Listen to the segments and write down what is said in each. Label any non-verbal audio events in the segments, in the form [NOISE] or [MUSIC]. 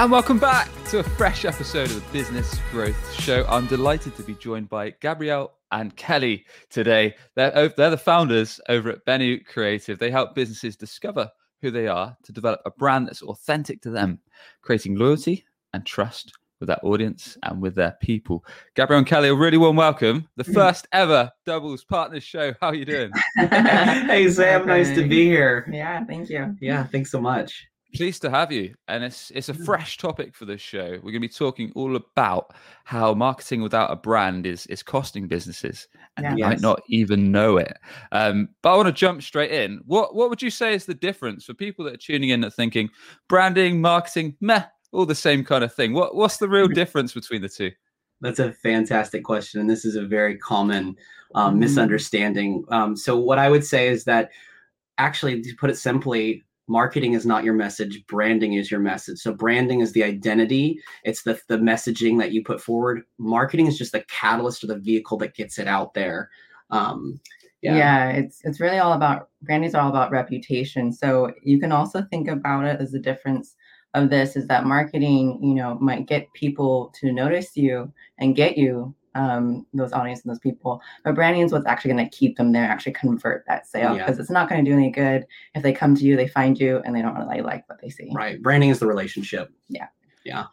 And welcome back to a fresh episode of the Business Growth Show. I'm delighted to be joined by Gabrielle and Kelly today. They're, they're the founders over at Bennu Creative. They help businesses discover who they are to develop a brand that's authentic to them, creating loyalty and trust with their audience and with their people. Gabrielle and Kelly, a really warm welcome. The mm. first ever doubles partners show. How are you doing? [LAUGHS] hey Sam, nice to be here. Yeah, thank you. Yeah, thanks so much. Pleased to have you. And it's it's a fresh topic for this show. We're going to be talking all about how marketing without a brand is is costing businesses and Yeah. they might not even know it. Um, but I want to jump straight in. What what would you say is the difference for people that are tuning in that thinking branding, marketing, meh, all the same kind of thing? What what's the real difference between the two? That's a fantastic question, and this is a very common um, Mhm. misunderstanding. Um, so, what I would say is that actually, to put it simply, marketing is not your message; branding is your message. So, branding is the identity; it's the the messaging that you put forward. Marketing is just the catalyst or the vehicle that gets it out there. Um, Yeah. yeah. it's it's really all about branding is all about reputation. So you can also think about it as the difference of this is that marketing, you know, might get people to notice you and get you um those audience and those people but branding is what's actually going to keep them there actually convert that sale Yeah. because it's not going to do any good if they come to you they find you and they don't really like what they see Right. Branding is the relationship. Yeah. Yeah.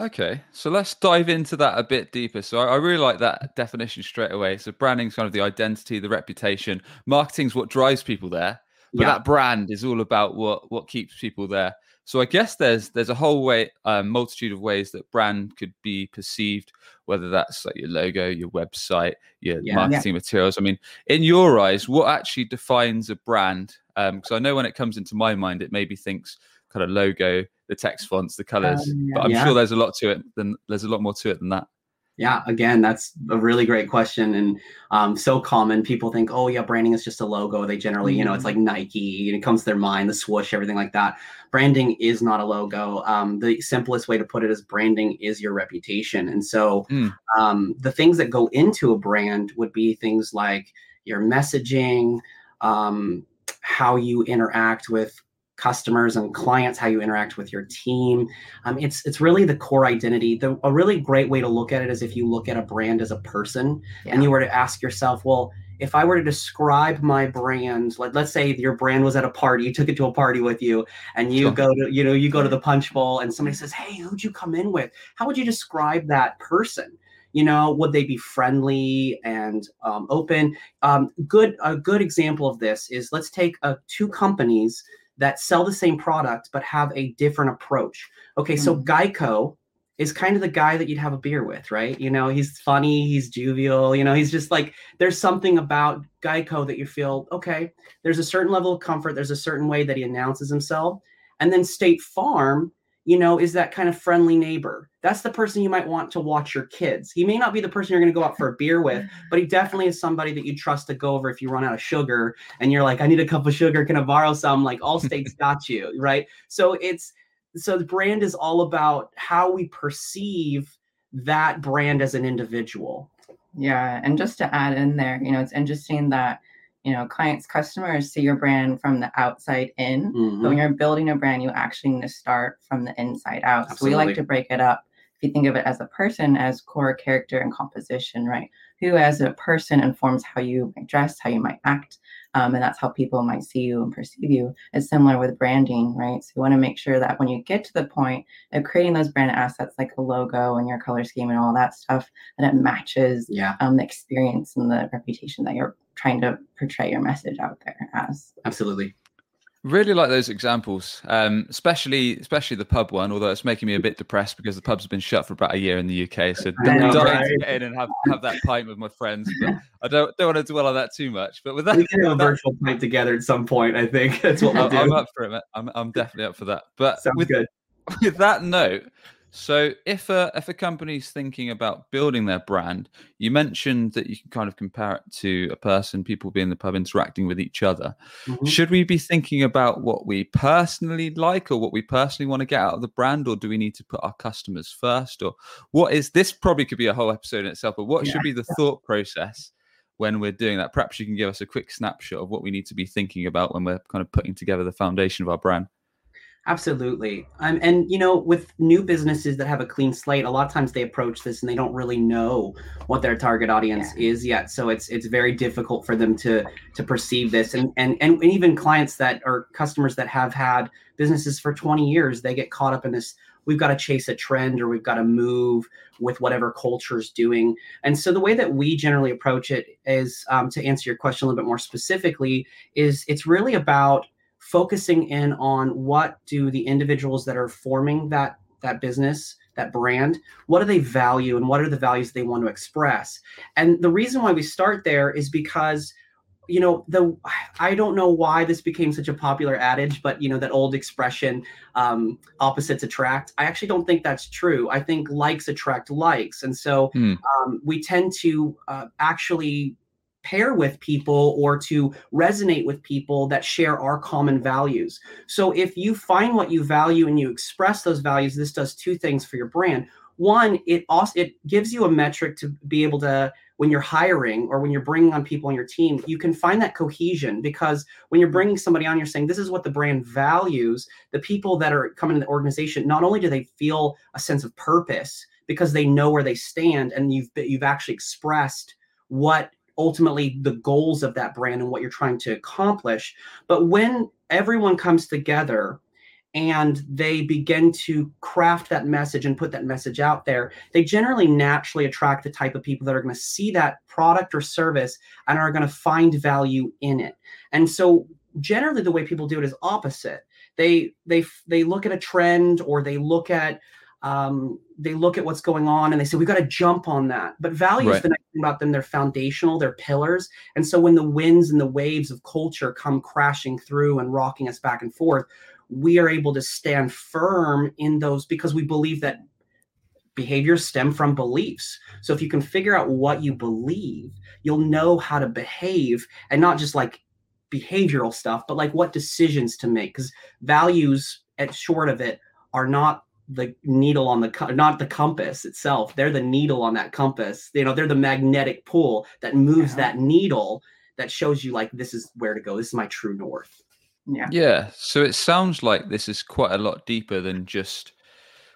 Okay, so let's dive into that a bit deeper. So I, I really like that definition straight away. So branding's kind of the identity, the reputation. Marketing's what drives people there, but Yeah. that brand is all about what what keeps people there. So I guess there's there's a whole way, um, multitude of ways that brand could be perceived, whether that's like your logo, your website, your Yeah. marketing materials. I mean, in your eyes, what actually defines a brand? Because I know when it comes into my mind, it maybe thinks kind of logo, the text fonts, the colors, Um, but I'm Yeah. sure there's a lot to it. Then there's a lot more to it than that. Yeah, again, that's a really great question and um, so common. People think, oh, yeah, branding is just a logo. They generally, you know, it's like Nike and it comes to their mind, the swoosh, everything like that. Branding is not a logo. Um, the simplest way to put it is branding is your reputation. And so Mm. um, the things that go into a brand would be things like your messaging, um, how you interact with customers and clients, how you interact with your team, um, it's it's really the core identity. The, a really great way to look at it is if you look at a brand as a person Yeah. and you were to ask yourself, well, if I were to describe my brand, like let's say your brand was at a party, you took it to a party with you, and you Sure. go to you know you go to the punch bowl, and somebody says, hey, who'd you come in with? How would you describe that person? You know, would they be friendly and um, open? Um, good a good example of this is let's take uh, two companies that sell the same product but have a different approach. Okay, so Mhm. Geico is kind of the guy that you'd have a beer with, right? You know, he's funny, he's jovial, you know, he's just like there's something about Geico that you feel, okay, there's a certain level of comfort, there's a certain way that he announces himself. And then State Farm, you know, is that kind of friendly neighbor. That's the person you might want to watch your kids. He may not be the person you're going to go out for a beer with, [LAUGHS] but he definitely is somebody that you trust to go over if you run out of sugar and you're like, I need a cup of sugar. Can I borrow some? Like Allstate's [LAUGHS] got you, right? So it's so the brand is all about how we perceive that brand as an individual. Yeah, and just to add in there, you know, it's interesting that you know clients, customers see your brand from the outside in, but Mhm. when you're building a brand, you actually need to start from the inside out. So we like to break it up. If you think of it as a person, as core character and composition, right? Who, as a person, informs how you might dress, how you might act, um, and that's how people might see you and perceive you. It's similar with branding, right? So you want to make sure that when you get to the point of creating those brand assets, like a logo and your color scheme and all that stuff, that it matches Yeah, um, the experience and the reputation that you're trying to portray your message out there as. absolutely. Really like those examples, um, especially especially the pub one. Although it's making me a bit depressed because the pubs have been shut for about a year in the UK. So I I'm know, dying right? to get in and have, have that pint with my friends. But I don't don't want to dwell on that too much. But with that, We can have a that virtual pint together at some point. I think [LAUGHS] that's what we'll I'm, do. I'm up for it. I'm I'm definitely up for that. But Sounds with good. [LAUGHS] with that note, So, if a if a company's thinking about building their brand, you mentioned that you can kind of compare it to a person, people being in the pub interacting with each other. Mm-hmm. Should we be thinking about what we personally like or what we personally want to get out of the brand, or do we need to put our customers first? Or what is this? Probably could be a whole episode in itself, but what yeah. should be the thought process when we're doing that? Perhaps you can give us a quick snapshot of what we need to be thinking about when we're kind of putting together the foundation of our brand. Absolutely. Um, and, you know, with new businesses that have a clean slate, a lot of times they approach this and they don't really know what their target audience yeah. is yet. So it's it's very difficult for them to to perceive this. And, and, and even clients that are customers that have had businesses for 20 years, they get caught up in this we've got to chase a trend or we've got to move with whatever culture's doing. And so the way that we generally approach it is um, to answer your question a little bit more specifically, is it's really about focusing in on what do the individuals that are forming that that business that brand what do they value and what are the values they want to express? And the reason why we start there is because you know the i don't know why this became such a popular adage but you know that old expression um, opposites attract. I actually don't think that's true. I think likes attract likes. And so hmm. um, we tend to uh, actually pair with people or to resonate with people that share our common values. So if you find what you value and you express those values, this does two things for your brand. One, it also it gives you a metric to be able to when you're hiring or when you're bringing on people on your team, you can find that cohesion because when you're bringing somebody on, you're saying this is what the brand values. The people that are coming to the organization, not only do they feel a sense of purpose because they know where they stand and you've you've actually expressed what ultimately the goals of that brand and what you're trying to accomplish. But when everyone comes together and they begin to craft that message and put that message out there, they generally naturally attract the type of people that are going to see that product or service and are going to find value in it. And so generally the way people do it is opposite. They they they look at a trend or they look at um, they look at what's going on and they say, we've got to jump on that. But values, right. the nice thing about them, they're foundational, they're pillars. And so when the winds and the waves of culture come crashing through and rocking us back and forth, we are able to stand firm in those because we believe that behaviors stem from beliefs. So if you can figure out what you believe, you'll know how to behave and not just like behavioral stuff, but like what decisions to make. Because values, at short of it, are not the needle on the not the compass itself they're the needle on that compass. You know they're the magnetic pull that moves yeah. that needle that shows you like this is where to go. This is my true north. Yeah. Yeah. So it sounds like this is quite a lot deeper than just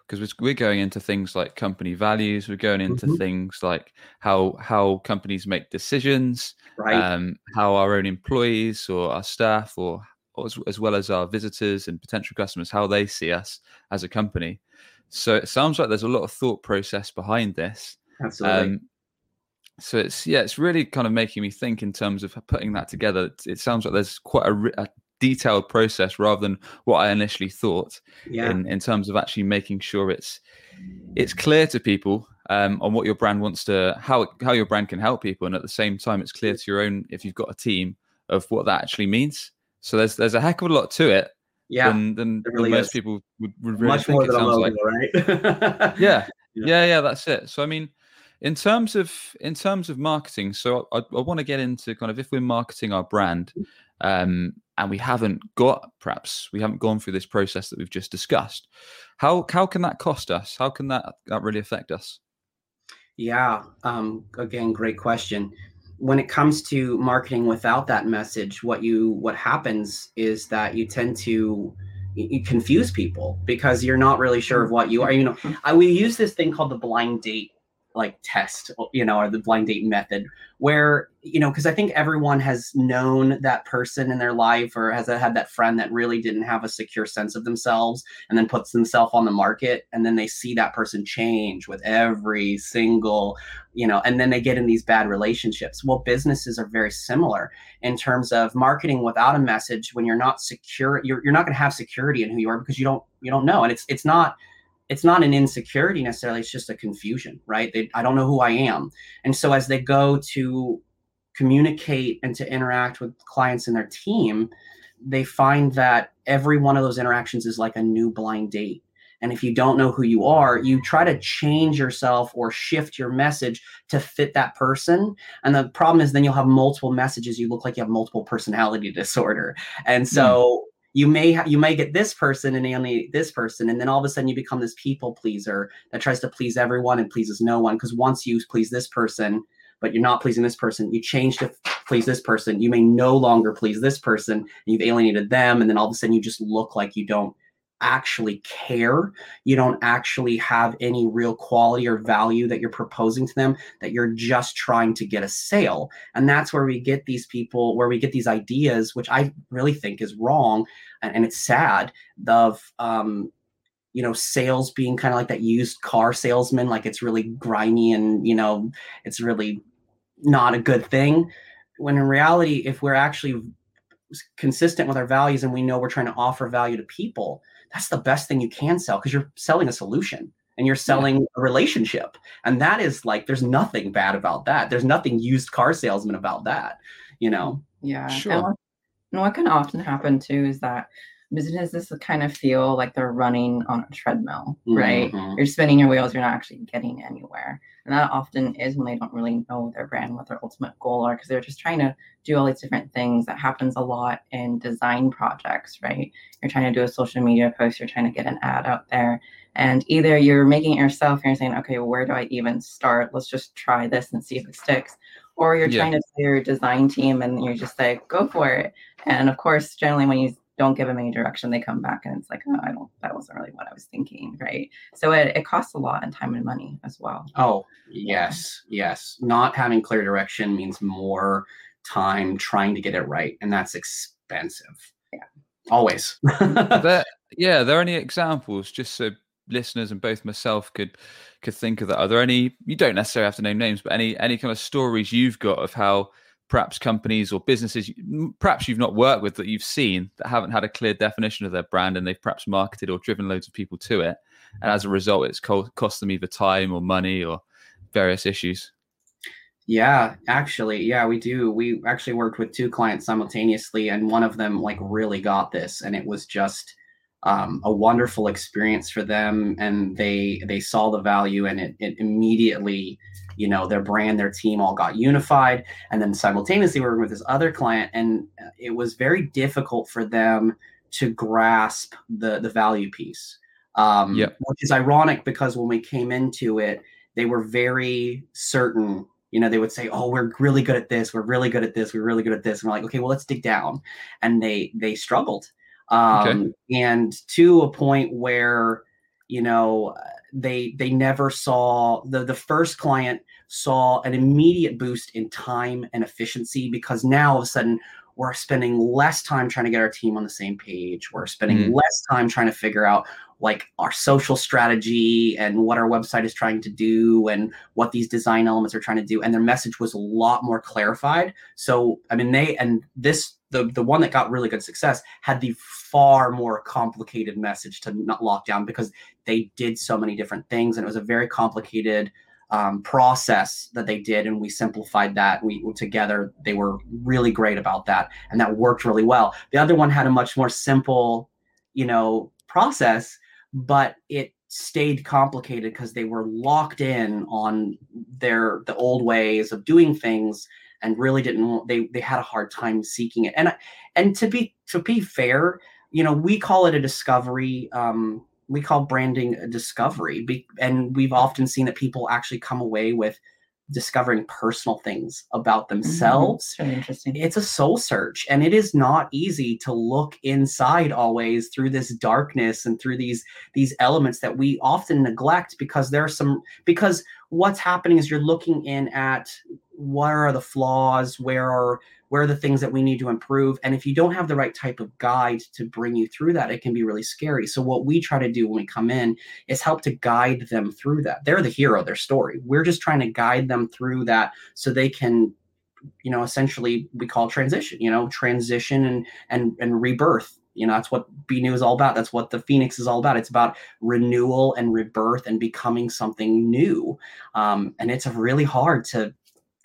because we're going into things like company values we're going into mm-hmm. things like how how companies make decisions right. um how our own employees or our staff or as, as well as our visitors and potential customers, how they see us as a company. So it sounds like there's a lot of thought process behind this. Absolutely. Um, so it's yeah, it's really kind of making me think in terms of putting that together. It, it sounds like there's quite a, a, detailed process rather than what I initially thought. Yeah. In in terms of actually making sure it's it's clear to people um, on what your brand wants to how how your brand can help people, and at the same time, it's clear to your own if you've got a team of what that actually means. So there's there's a heck of a lot to it. Yeah, than, than, really than most people would, would really Much think it sounds like. Right? [LAUGHS] yeah, [LAUGHS] yeah, yeah, yeah. That's it. So I mean, in terms of in terms of marketing, so I, I want to get into kind of if we're marketing our brand, um, and we haven't got perhaps we haven't gone through this process that we've just discussed. How how can that cost us? How can that that really affect us? Yeah. Um, again, great question when it comes to marketing without that message what you what happens is that you tend to you confuse people because you're not really sure of what you are. You know I, we use this thing called the blind date like test you know or the blind date method where you know because i think everyone has known that person in their life or has had that friend that really didn't have a secure sense of themselves and then puts themselves on the market and then they see that person change with every single you know and then they get in these bad relationships. Well businesses are very similar in terms of marketing without a message when you're not secure you're, you're not going to have security in who you are because you don't you don't know. And it's it's not it's not an insecurity necessarily it's just a confusion right? They, i don't know who i am. And so as they go to communicate and to interact with clients and their team they find that every one of those interactions is like a new blind date. And if you don't know who you are you try to change yourself or shift your message to fit that person. And the problem is then you'll have multiple messages you look like you have multiple personality [LAUGHS] disorder. And so mm. You may ha- you may get this person and alienate this person and then all of a sudden you become this people pleaser that tries to please everyone and pleases no one because once you please this person but you're not pleasing this person you change to please this person you may no longer please this person and you've alienated them and then all of a sudden you just look like you don't actually care. You don't actually have any real quality or value that you're proposing to them, that you're just trying to get a sale. And that's where we get these people, where we get these ideas, which I really think is wrong. And, and it's sad of, um, you know, sales being kind of like that used car salesman, like it's really grimy and, you know, it's really not a good thing. When in reality, if we're actually consistent with our values and we know we're trying to offer value to people, that's the best thing you can sell because you're selling a solution and you're selling yeah. a relationship. And that is like, there's nothing bad about that. There's nothing used car salesman about that, you know? Yeah. Sure. And what, and what can often happen too is that businesses kind of feel like they're running on a treadmill, right? Mm-hmm. You're spinning your wheels, you're not actually getting anywhere. And that often is when they don't really know their brand, what their ultimate goal are, because they're just trying to do all these different things. That happens a lot in design projects, right? You're trying to do a social media post, you're trying to get an ad out there. And either you're making it yourself and you're saying, okay, where do I even start? Let's just try this and see if it sticks. Or you're yeah. trying to do your design team and you're just like, go for it. And of course, generally when you don't give them any direction, they come back and it's like, oh, I don't, that wasn't really what I was thinking. Right. So it, it costs a lot in time and money as well. Oh, yes. Yes. Not having clear direction means more time trying to get it right. And that's expensive. Yeah. Always. [LAUGHS] there, yeah. Are there any examples just so listeners and both myself could could think of that? Are there any you don't necessarily have to name names, but any any kind of stories you've got of how perhaps companies or businesses perhaps you've not worked with that you've seen that haven't had a clear definition of their brand and they've perhaps marketed or driven loads of people to it. And as a result it's cost them either time or money or various issues. Yeah actually yeah we do. We actually worked with two clients simultaneously and one of them like really got this and it was just um, a wonderful experience for them and they they saw the value and it, it immediately you know their brand their team all got unified and then simultaneously working with this other client and it was very difficult for them to grasp the the value piece. Um yep. which is ironic because when we came into it they were very certain. You know they would say oh we're really good at this. We're really good at this. We're really good at this. And we're like okay well let's dig down. And they they struggled. Um okay. and to a point where you know they they never saw the the first client saw an immediate boost in time and efficiency because now all of a sudden we're spending less time trying to get our team on the same page. We're spending mm-hmm. less time trying to figure out like our social strategy and what our website is trying to do and what these design elements are trying to do. And their message was a lot more clarified. So i mean they and this the the one that got really good success had the far more complicated message to not lock down because they did so many different things and it was a very complicated um, process that they did and we simplified that. We together they were really great about that and that worked really well. The other one had a much more simple you know process but it stayed complicated because they were locked in on their the old ways of doing things and really didn't they they had a hard time seeking it and and to be to be fair you know we call it a discovery um we call branding a discovery and we've often seen that people actually come away with discovering personal things about mm-hmm. themselves. Mm-hmm. interesting. It's a soul search and it is not easy to look inside always through this darkness and through these these elements that we often neglect because there are some because what's happening is you're looking in at what are the flaws, where are where are the things that we need to improve? And if you don't have the right type of guide to bring you through that it can be really scary. So what we try to do when we come in is help to guide them through that. They're the hero their story. We're just trying to guide them through that so they can you know essentially we call transition you know transition and and and rebirth. You know that's what Bennu is all about. That's what the phoenix is all about. It's about renewal and rebirth and becoming something new. Um, and it's really hard to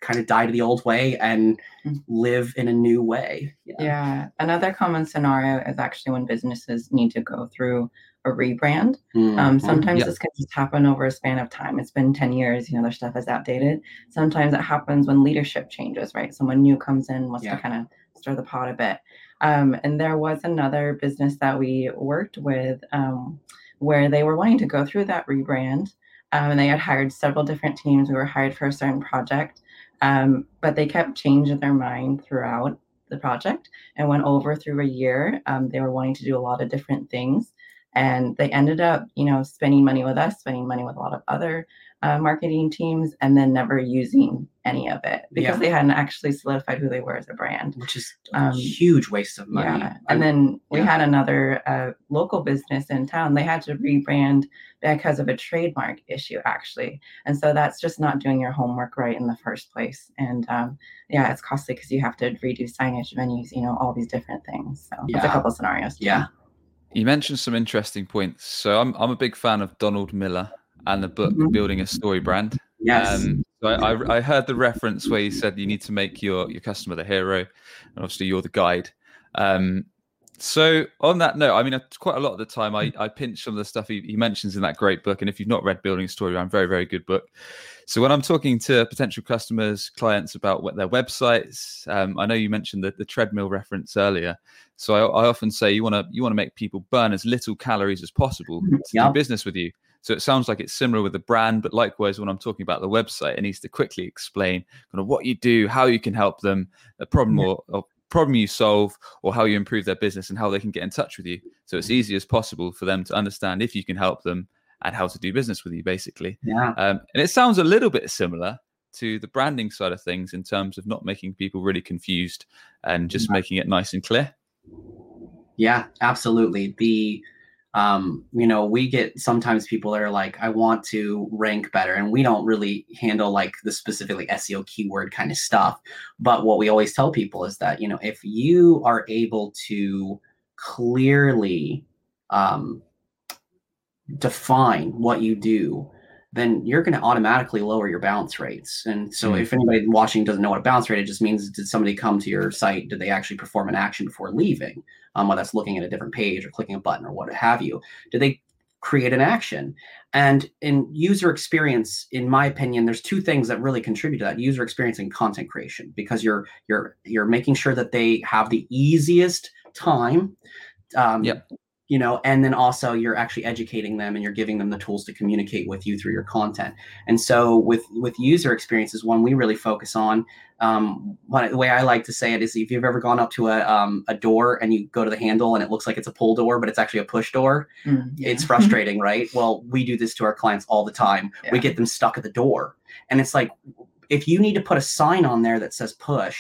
kind of die to the old way and mm. live in a new way. Yeah. yeah. Another common scenario is actually when businesses need to go through a rebrand. Mm, Um, sometimes Yeah. this can just happen over a span of time. It's been 10 years, you know, their stuff is outdated. Sometimes it happens when leadership changes, right? Someone new comes in, wants Yeah. to kind of stir the pot a bit. Um, and there was another business that we worked with um, where they were wanting to go through that rebrand. Um, and they had hired several different teams. We were hired for a certain project, um, but they kept changing their mind throughout the project and went over through a year. Um, they were wanting to do a lot of different things and they ended up you know spending money with us spending money with a lot of other uh, marketing teams and then never using any of it because Yeah. they hadn't actually solidified who they were as a brand which is a Um, huge waste of money. yeah I- and then we yeah. had another uh, local business in town they had to rebrand because of a trademark issue actually and so that's just not doing your homework right in the first place and um, yeah it's costly because you have to redo signage venues you know all these different things so there's a Yeah. couple scenarios too. yeah, You mentioned some interesting points. So I'm I'm a big fan of Donald Miller and the book Mhm. Building a StoryBrand. Yes, Um, so I, I, I heard the reference where you said you need to make your, your customer the hero, and obviously you're the guide. Um, so on that note, I mean, quite a lot of the time, I, I pinch some of the stuff he, he mentions in that great book. And if you've not read Building a Story, I'm very, very good book. So when I'm talking to potential customers, clients about what their websites, um, I know you mentioned the, the treadmill reference earlier. So I, I often say you want to you want to make people burn as little calories as possible to Yeah. do business with you. So it sounds like it's similar with the brand, but likewise, when I'm talking about the website, it needs to quickly explain kind of what you do, how you can help them, the problem Yeah. or, or problem you solve, or how you improve their business and how they can get in touch with you. So it's easy as possible for them to understand if you can help them and how to do business with you, basically. yeah, Um, and it sounds a little bit similar to the branding side of things in terms of not making people really confused and just making it nice and clear. yeah, absolutely. The um, you know, we get sometimes people that are like, I want to rank better, and we don't really handle like the specifically SEO keyword kind of stuff. But what we always tell people is that, you know, if you are able to clearly um, define what you do, then you're going to automatically lower your bounce rates. And so, Mm. if anybody watching doesn't know what a bounce rate, it just means did somebody come to your site? Did they actually perform an action before leaving? Um, whether that's looking at a different page or clicking a button or what have you. Did they create an action? And in user experience, in my opinion, there's two things that really contribute to that: user experience and content creation, because you're you're you're making sure that they have the easiest time. Um, Yep. You know and then also you're actually educating them and you're giving them the tools to communicate with you through your content. And so with with user experiences one we really focus on um one, the way i like to say it is if you've ever gone up to a um, a door and you go to the handle and it looks like it's a pull door but it's actually a push door Mm, yeah. it's [LAUGHS] frustrating right? Well we do this to our clients all the time. We get them stuck at the door. And it's like if you need to put a sign on there that says push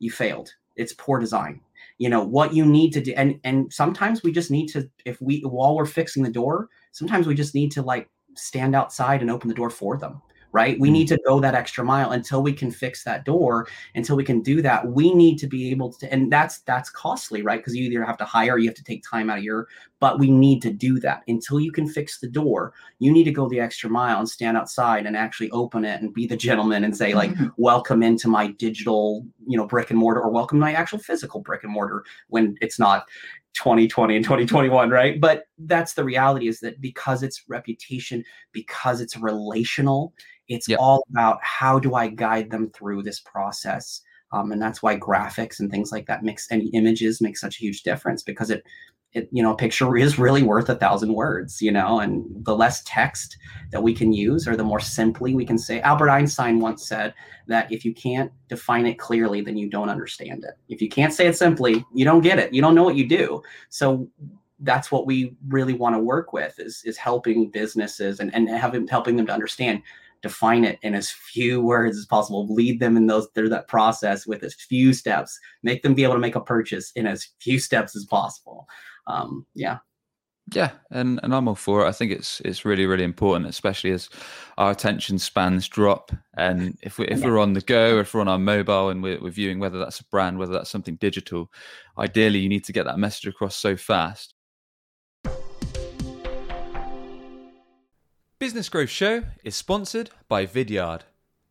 you failed. It's poor design you know what you need to do and and sometimes we just need to if we while we're fixing the door sometimes we just need to like stand outside and open the door for them right? We need mm-hmm. to go that extra mile until we can fix that door until we can do that we need to be able to and that's that's costly right? Because you either have to hire you have to take time out of your but we need to do that. Until you can fix the door you need to go the extra mile and stand outside and actually open it and be the gentleman and say like mm-hmm. welcome into my digital you know brick and mortar or welcome my actual physical brick and mortar when it's not 2020 and 2021 right? But that's the reality is that because it's reputation because it's relational it's Yep. all about how do i guide them through this process um, and that's why graphics and things like that mix and images make such a huge difference because it it you know a picture [LAUGHS] is really worth a thousand words you know and the less text that we can use or the more simply we can say albert einstein once said that if you can't define it clearly then you don't understand it. If you can't say it simply you don't get it. You don't know what you do. So that's what we really want to work with is is helping businesses and, and having helping them to understand define it in as few words as possible lead them in those through that process with as few steps make them be able to make a purchase in as few steps as possible um yeah Yeah, and, and I'm all for it. I think it's it's really really important, especially as our attention spans drop, and if we if Yeah. we're on the go, if we're on our mobile and we're, we're viewing whether that's a brand, whether that's something digital, ideally you need to get that message across so fast. Business Growth Show is sponsored by Vidyard.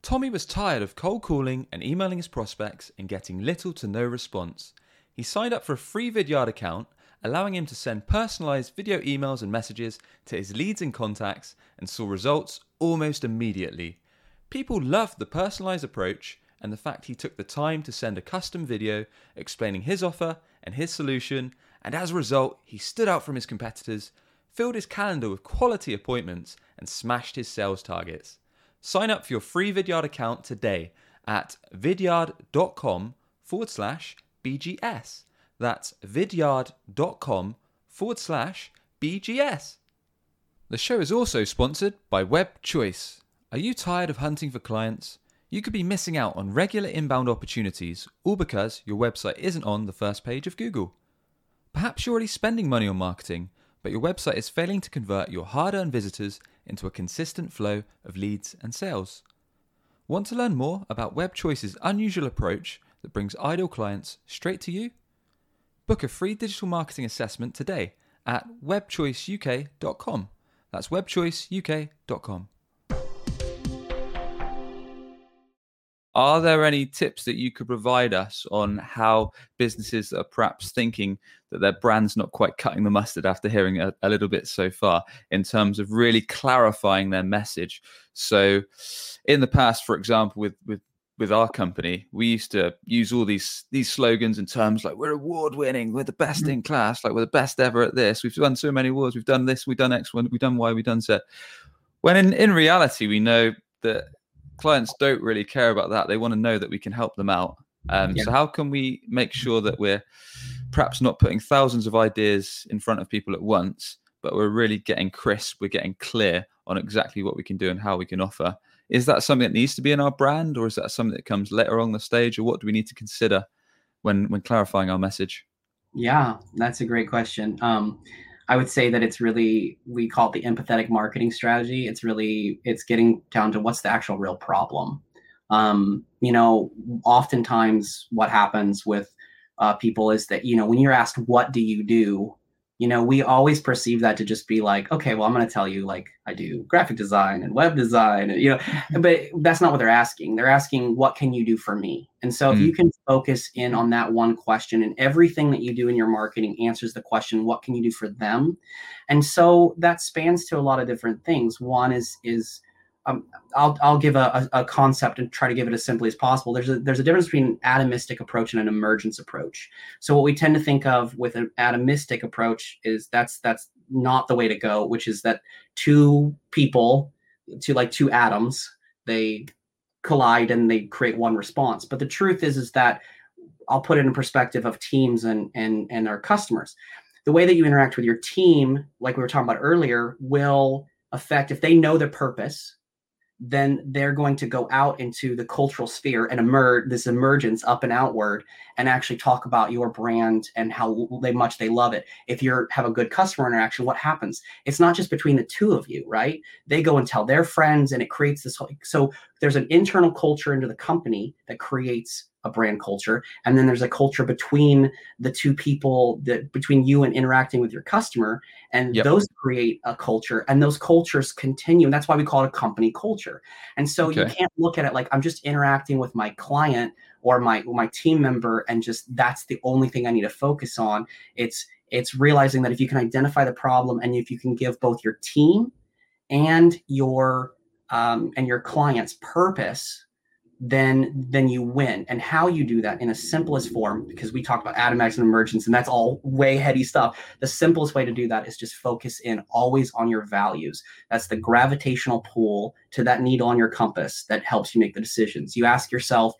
Tommy was tired of cold calling and emailing his prospects and getting little to no response. He signed up for a free Vidyard account allowing him to send personalized video emails and messages to his leads and contacts and saw results almost immediately. People loved the personalized approach and the fact he took the time to send a custom video explaining his offer and his solution, and as a result, he stood out from his competitors, filled his calendar with quality appointments, and smashed his sales targets. Sign up for your free Vidyard account today at vidyard.com forward slash BGS. That's vidyard.com forward slash BGS. The show is also sponsored by Web Choice. Are you tired of hunting for clients? You could be missing out on regular inbound opportunities, all because your website isn't on the first page of Google. Perhaps you're already spending money on marketing, but your website is failing to convert your hard earned visitors into a consistent flow of leads and sales. Want to learn more about WebChoice's unusual approach that brings ideal clients straight to you? Book a free digital marketing assessment today at webchoiceuk.com. That's webchoiceuk.com. Are there any tips that you could provide us on how businesses are perhaps thinking that their brand's not quite cutting the mustard after hearing a, a, little bit so far in terms of really clarifying their message? So, in the past, for example, with with with our company, we used to use all these these slogans and terms like "we're award winning, we're the best mm-hmm. in class, like we're the best ever at this. We've won so many awards, we've done this, we've done X, we've done Y, we've done Z." When in in reality, we know that clients don't really care about that. They want to know that we can help them out. Um, yeah. So how can we make sure that we're perhaps not putting thousands of ideas in front of people at once, but we're really getting crisp, we're getting clear on exactly what we can do and how we can offer. Is that something that needs to be in our brand, or is that something that comes later on the stage, or what do we need to consider when when clarifying our message? Yeah, that's a great question. Um, I would say that it's really we call it the empathetic marketing strategy. It's really it's getting down to what's the actual real problem. Um, you know, oftentimes what happens with uh, people is that you know when you're asked what do you do, you know, we always perceive that to just be like, okay, well, I'm going to tell you like I do graphic design and web design, and, you know, mm-hmm. but that's not what they're asking. They're asking, what can you do for me? And so, mm. if you can focus in on that one question, and everything that you do in your marketing answers the question, what can you do for them? And so that spans to a lot of different things. One is is um, I'll I'll give a, a, a, concept and try to give it as simply as possible. There's a there's a difference between an atomistic approach and an emergence approach. So what we tend to think of with an atomistic approach is that's that's not the way to go, which is that two people, two like two atoms, they collide and they create one response. But the truth is is that I'll put it in perspective of teams and and and our customers. The way that you interact with your team, like we were talking about earlier, will affect if they know their purpose then they're going to go out into the cultural sphere and emerge this emergence up and outward and actually talk about your brand and how they much they love it. If you have a good customer interaction what happens? It's not just between the two of you right? They go and tell their friends and it creates this whole, so there's an internal culture into the company that creates a brand culture. And then there's a culture between the two people that between you and interacting with your customer. And yep. those create a culture and those cultures continue. And that's why we call it a company culture. And so okay. you can't look at it like i'm just interacting with my client or my my team member and just that's the only thing i need to focus on. It's it's realizing that if you can identify the problem and if you can give both your team and your um, and your client's purpose then then you win. And how you do that in a simplest form, because we talk about atomics and emergence, and that's all way heady stuff. The simplest way to do that is just focus in always on your values. That's the gravitational pull to that needle on your compass that helps you make the decisions. You ask yourself,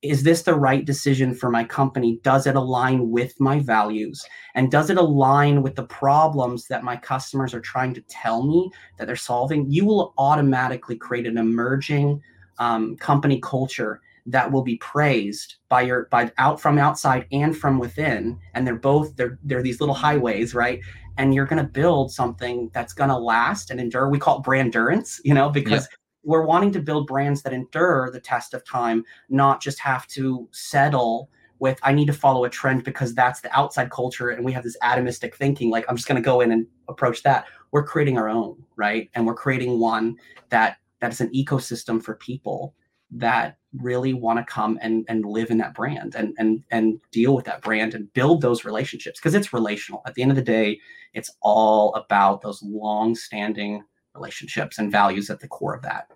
is this the right decision for my company? Does it align with my values? And does it align with the problems that my customers are trying to tell me that they're solving? You will automatically create an emerging um, company culture that will be praised by your by out from outside and from within. And they're both they're they're these little highways right? And you're going to build something that's going to last and endure. We call it brand endurance you know because yeah. we're wanting to build brands that endure the test of time not just have to settle with i need to follow a trend because that's the outside culture and we have this atomistic thinking like i'm just going to go in and approach that. We're creating our own right? And we're creating one that that is an ecosystem for people that really want to come and and live in that brand and and and deal with that brand and build those relationships because it's relational. At the end of the day it's all about those long standing relationships and values at the core of that.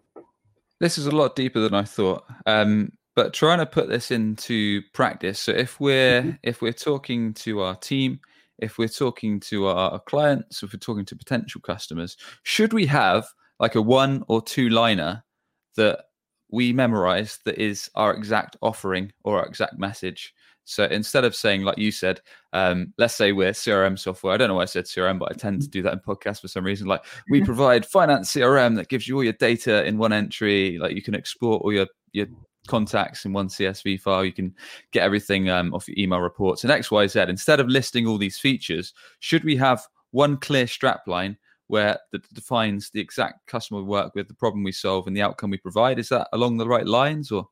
This is a lot deeper than i thought um, but trying to put this into practice. So if we're mm-hmm. if we're talking to our team if we're talking to our clients if we're talking to potential customers should we have like a one or two liner that we memorize that is our exact offering or our exact message. So instead of saying, like you said, um, let's say we're CRM software. I don't know why I said CRM, but I tend to do that in podcasts for some reason. Like we [LAUGHS] provide finance CRM that gives you all your data in one entry. Like you can export all your your contacts in one CSV file. You can get everything um, off your email reports and X, Y, Z. Instead of listing all these features, should we have one clear strapline where that defines the exact customer we work with, the problem we solve, and the outcome we provide. Is that along the right lines, or?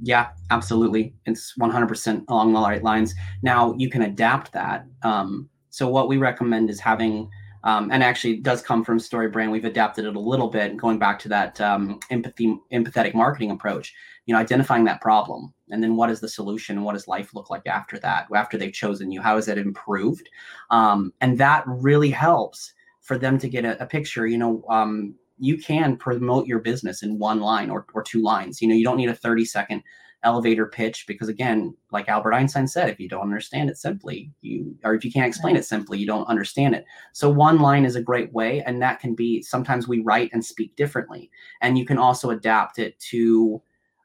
Yeah, absolutely. It's 100% along the right lines. Now you can adapt that. Um, so what we recommend is having, um, and actually does come from StoryBrand. We've adapted it a little bit, going back to that um, empathy, empathetic marketing approach. You know, identifying that problem, and then what is the solution, and what does life look like after that? After they've chosen you, how is it improved? Um, and that really helps for them to get a, a picture, you know, um, you can promote your business in one line or, or two lines. You know, you don't need a 30 second elevator pitch because again, like Albert Einstein said, if you don't understand it simply, you or if you can't explain it simply, you don't understand it. So one line is a great way, and that can be sometimes we write and speak differently, and you can also adapt it to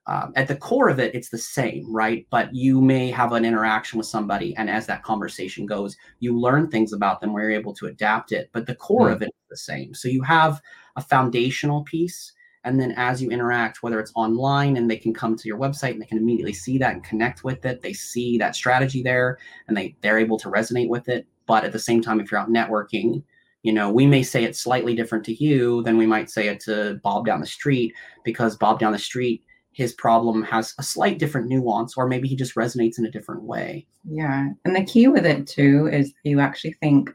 um, at the core of it, it's the same, right? But you may have an interaction with somebody, and as that conversation goes, you learn things about them where you're able to adapt it. But the core mm. of it is the same. So you have a foundational piece, and then as you interact, whether it's online and they can come to your website and they can immediately see that and connect with it, they see that strategy there, and they they're able to resonate with it. But at the same time, if you're out networking, you know, we may say it slightly different to you than we might say it to Bob down the street because Bob down the street his problem has a slight different nuance or maybe he just resonates in a different way yeah and the key with it too is you actually think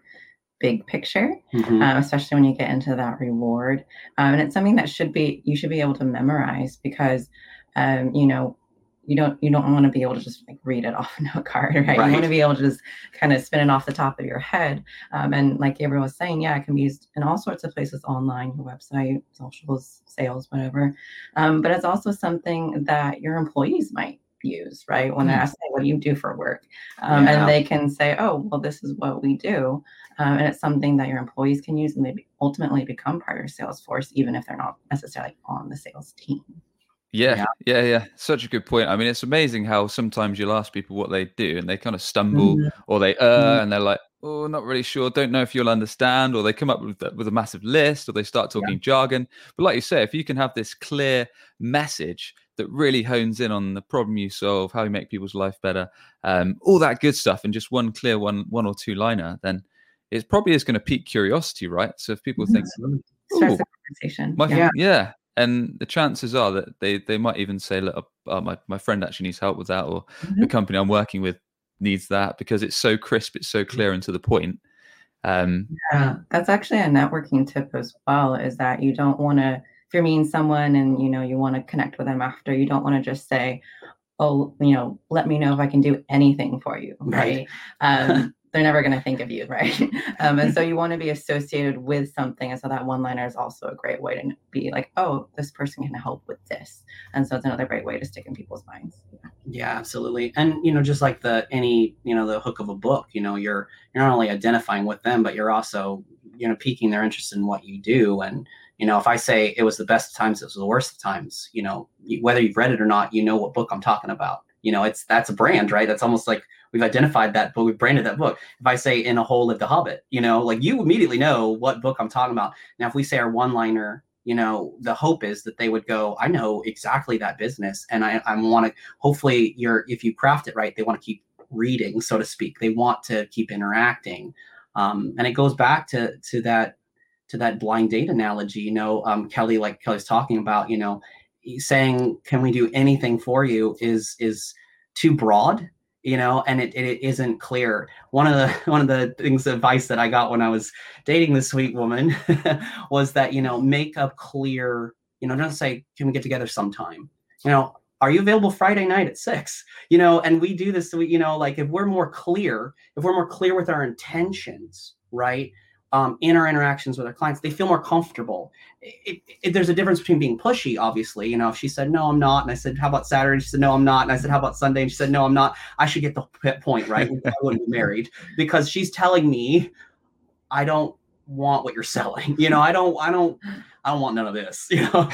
big picture mm-hmm. um, especially when you get into that reward um, and it's something that should be you should be able to memorize because um, you know you don't you don't want to be able to just like read it off a [LAUGHS] note card right? right, you want to be able to just kind of spin it off the top of your head. Um, and like gabriel was saying yeah it can be used in all sorts of places online your website socials sales whatever. Um, but it's also something that your employees might use right? When they're asking what do you do for work. Um, yeah. and they can say oh well this is what we do. Um, and it's something that your employees can use and they ultimately become part of your sales force even if they're not necessarily on the sales team yeah, yeah, yeah, yeah. Such a good point. I mean, it's amazing how sometimes you'll ask people what they do and they kind of stumble mm-hmm. or they uh mm-hmm. and they're like, oh, not really sure, don't know if you'll understand, or they come up with, with a massive list or they start talking yeah. jargon. But like you say, if you can have this clear message that really hones in on the problem you solve, how you make people's life better, um, all that good stuff, and just one clear one, one or two liner, then it probably is going to pique curiosity, right? So if people think, Starts the conversation. My, yeah. yeah, and the chances are that they they might even say, "Look, uh, my my friend actually needs help with that," or mm-hmm. the company I'm working with needs that because it's so crisp, it's so clear and to the point. Um, yeah, that's actually a networking tip as well. Is that you don't want to if you're meeting someone and you know you want to connect with them after, you don't want to just say, "Oh, you know, let me know if I can do anything for you," right? right. Um, they're never going to think of you, [LAUGHS] right? Um, and so you want to be associated with something. And so that one liner is also a great way to be like, oh, this person can help with this. And so it's another great way to stick in people's minds. Yeah. yeah, absolutely. And, you know, just like the, any, you know, the hook of a book, you know, you're, you're not only identifying with them, but you're also, you know, piquing their interest in what you do. And, you know, if I say it was the best of times, it was the worst of times, you know, whether you've read it or not, you know what book I'm talking about. You know, it's, that's a brand, right? That's almost like, we've identified that book, we've branded that book. If I say in a hole lived a hobbit, you know, like you immediately know what book I'm talking about. Now, if we say our one liner, you know, the hope is that they would go, I know exactly that business. And I, I want to, hopefully you're, if you craft it right, they want to keep reading, so to speak. They want to keep interacting. Um, and it goes back to, to that, to that blind date analogy, you know, um, Kelly, like Kelly's talking about, you know, saying, can we do anything for you is, is too broad you know and it, it isn't clear one of the [LAUGHS] one of the things advice that i got when i was dating this sweet woman [LAUGHS] was that you know make a clear you know don't say can we get together sometime you know, are you available Friday night at six? You know, and we do this, we, you know, like if we're more clear, if we're more clear with our intentions, right? Um, in our interactions with our clients, they feel more comfortable. It, it, there's a difference between being pushy, obviously. You know, if she said, no, I'm not. And I said, how about Saturday? And she said, no, I'm not. And I said, how about Sunday? And she said, no, I'm not. I should get the point, right? [LAUGHS] I wouldn't be married because she's telling me I don't want what you're selling. [LAUGHS] You know, I don't, I don't, I don't want none of this, [LAUGHS] you know.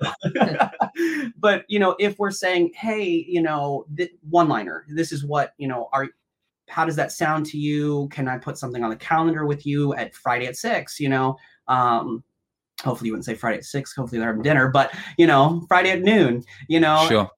so, but you know, if we're saying, hey, you know, th- one liner, this is what you know, are how does that sound to you? Can I put something on the calendar with you at Friday at six? You know, um, hopefully you wouldn't say Friday at six. Hopefully they're having dinner, but you know, Friday at noon. You know, sure.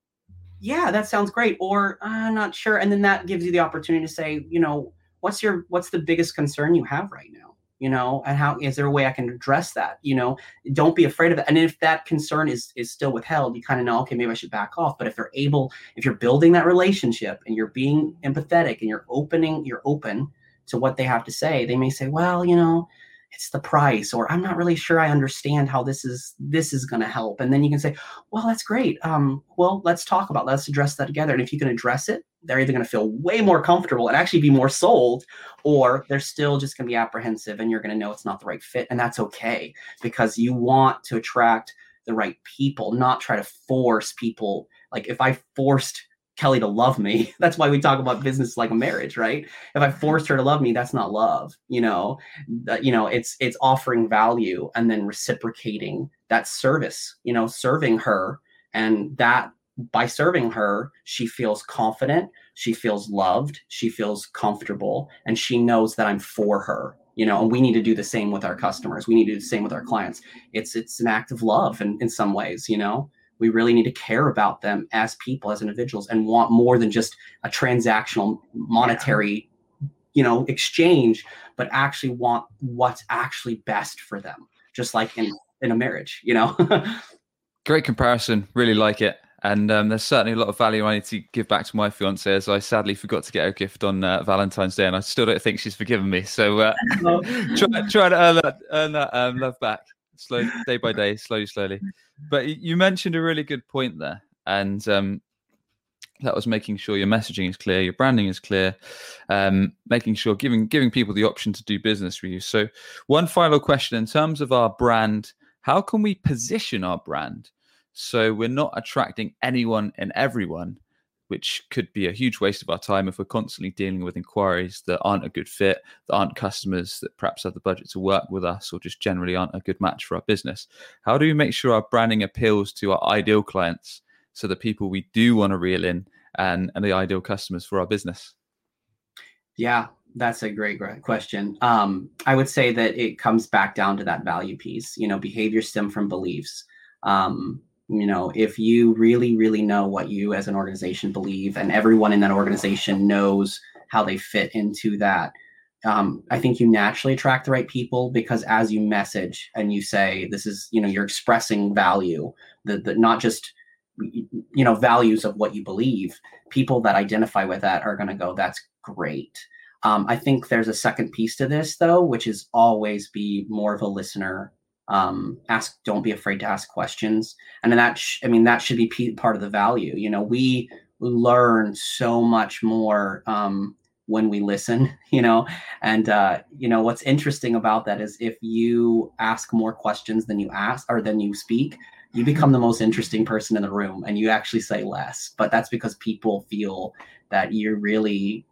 Yeah, that sounds great. Or I'm not sure, and then that gives you the opportunity to say, you know, what's your what's the biggest concern you have right now? You know and how is there a way i can address that you know? Don't be afraid of it. And if that concern is is still withheld you kind of know okay maybe i should back off. But if they're able if you're building that relationship and you're being empathetic and you're opening you're open to what they have to say they may say well you know it's the price or i'm not really sure i understand how this is this is going to help. And then you can say well that's great um, well let's talk about let's address that together. And if you can address it they're either going to feel way more comfortable and actually be more sold or they're still just going to be apprehensive and you're going to know it's not the right fit and that's okay because you want to attract the right people not try to force people. Like if i forced Kelly to love me. [LAUGHS] That's why we talk about business like a marriage, right? If I forced her to love me, that's not love. You know, you know, it's it's offering value and then reciprocating that service. You know, serving her, and that by serving her, she feels confident, she feels loved, she feels comfortable, and she knows that I'm for her. You know, and we need to do the same with our customers. We need to do the same with our clients. It's it's an act of love in, in some ways, you know we really need to care about them as people as individuals and want more than just a transactional monetary yeah. you know exchange but actually want what's actually best for them just like in in a marriage you know [LAUGHS] great comparison really like it and um, there's certainly a lot of value I need to give back to my fiance, as I sadly forgot to get her a gift on uh, Valentine's Day, and I still don't think she's forgiven me. So uh, [LAUGHS] try, try to earn that, earn that um, love back, slow day by day, slowly, slowly but you mentioned a really good point there, and um, that was making sure your messaging is clear, your branding is clear, um, making sure giving giving people the option to do business with you. So, one final question in terms of our brand, how can we position our brand so we're not attracting anyone and everyone, which could be a huge waste of our time if we're constantly dealing with inquiries that aren't a good fit, that aren't customers that perhaps have the budget to work with us, or just generally aren't a good match for our business. How do we make sure our branding appeals to our ideal clients so the people we do want to reel in and, and the ideal customers for our business? Yeah, that's a great, question. Um, I would say that it comes back down to that value piece. You know, behavior stem from beliefs. Um, you know if you really really know what you as an organization believe and everyone in that organization knows how they fit into that um, i think you naturally attract the right people because as you message and you say this is you know you're expressing value that not just you know values of what you believe people that identify with that are going to go that's great. Um, i think there's a second piece to this though which is always be more of a listener um, ask don't be afraid to ask questions. And that sh- i mean that should be p- part of the value. You know we learn so much more um, when we listen [LAUGHS] you know? And uh, you know what's interesting about that is if you ask more questions than you ask or than you speak you become the most interesting person in the room and you actually say less. But that's because people feel that you're really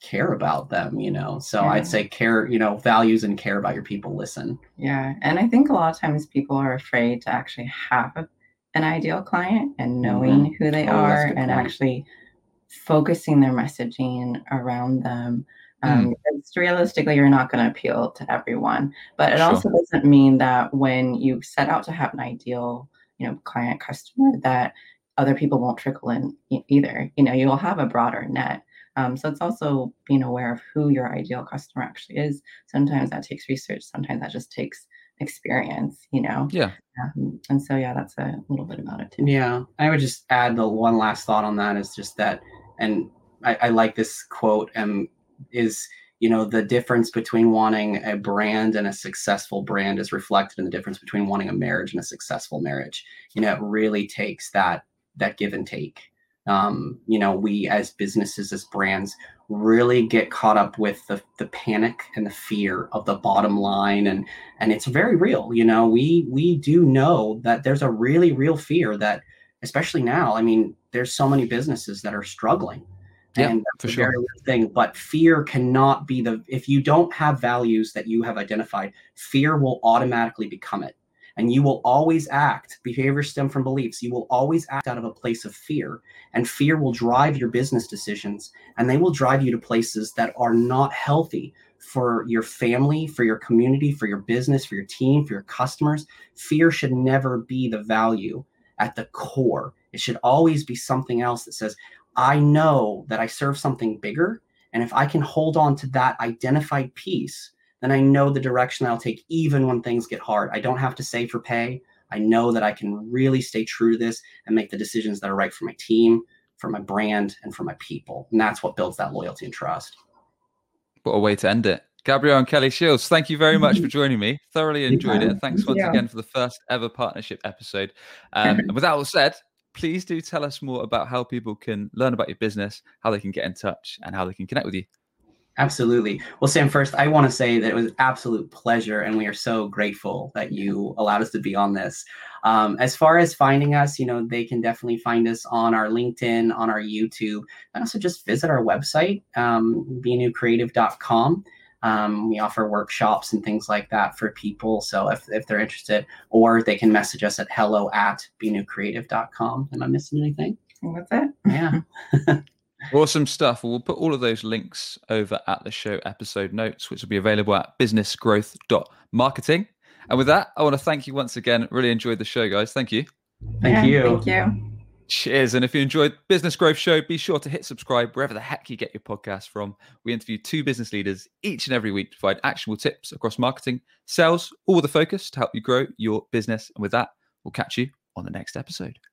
care about them you know so yeah. i'd say care you know values and care about your people listen yeah and i think a lot of times people are afraid to actually have an ideal client and knowing mm-hmm. who they oh, are and point. actually focusing their messaging around them um, mm. realistically you're not going to appeal to everyone but it sure. also doesn't mean that when you set out to have an ideal you know client customer that other people won't trickle in either you know you'll have a broader net um, so it's also being aware of who your ideal customer actually is. Sometimes that takes research. Sometimes that just takes experience, you know? Yeah. Um, and so, yeah, that's a little bit about it too. Yeah. I would just add the one last thought on that is just that, and I, I like this quote, um, is, you know, the difference between wanting a brand and a successful brand is reflected in the difference between wanting a marriage and a successful marriage. You know, it really takes that that give and take. Um, you know, we as businesses, as brands, really get caught up with the, the panic and the fear of the bottom line and and it's very real you know we we do know that there's a really real fear that especially now i mean there's so many businesses that are struggling yeah, and for that's a sure. real thing but fear cannot be the if you don't have values that you have identified fear will automatically become it and you will always act behaviors stem from beliefs you will always act out of a place of fear. And fear will drive your business decisions and they will drive you to places that are not healthy for your family for your community for your business for your team for your customers. Fear should never be the value at the core. It should always be something else that says i know that i serve something bigger and if i can hold on to that identified piece then I know the direction I'll take even when things get hard. I don't have to save for pay. I know that I can really stay true to this and make the decisions that are right for my team, for my brand, and for my people. And that's what builds that loyalty and trust. What a way to end it. Gabrielle and Kelly Shields, thank you very much for [LAUGHS] joining me. Thoroughly enjoyed it. Thanks once Yeah. again for the first ever partnership episode. Um, and with that all said, please do tell us more about how people can learn about your business, how they can get in touch, and how they can connect with you. Absolutely. Well, Sam, first, I want to say that it was an absolute pleasure, and we are so grateful that you allowed us to be on this. Um, as far as finding us, you know, they can definitely find us on our LinkedIn, on our YouTube, and also just visit our website, um, bennucreative.com. Um, we offer workshops and things like that for people. So if, if they're interested, or they can message us at hello at bennucreative.com. Am I missing anything? That's it. Yeah. [LAUGHS] Awesome stuff. We'll put all of those links over at the show episode notes, which will be available at businessgrowth.marketing. And with that, I want to thank you once again. Really enjoyed the show, guys. Thank you. Thank Yeah, you. Thank you. Cheers. And if you enjoyed Business Growth Show, be sure to hit subscribe wherever the heck you get your podcast from. We interview two business leaders each and every week to provide actionable tips across marketing, sales, all with a focus to help you grow your business. And with that, we'll catch you on the next episode.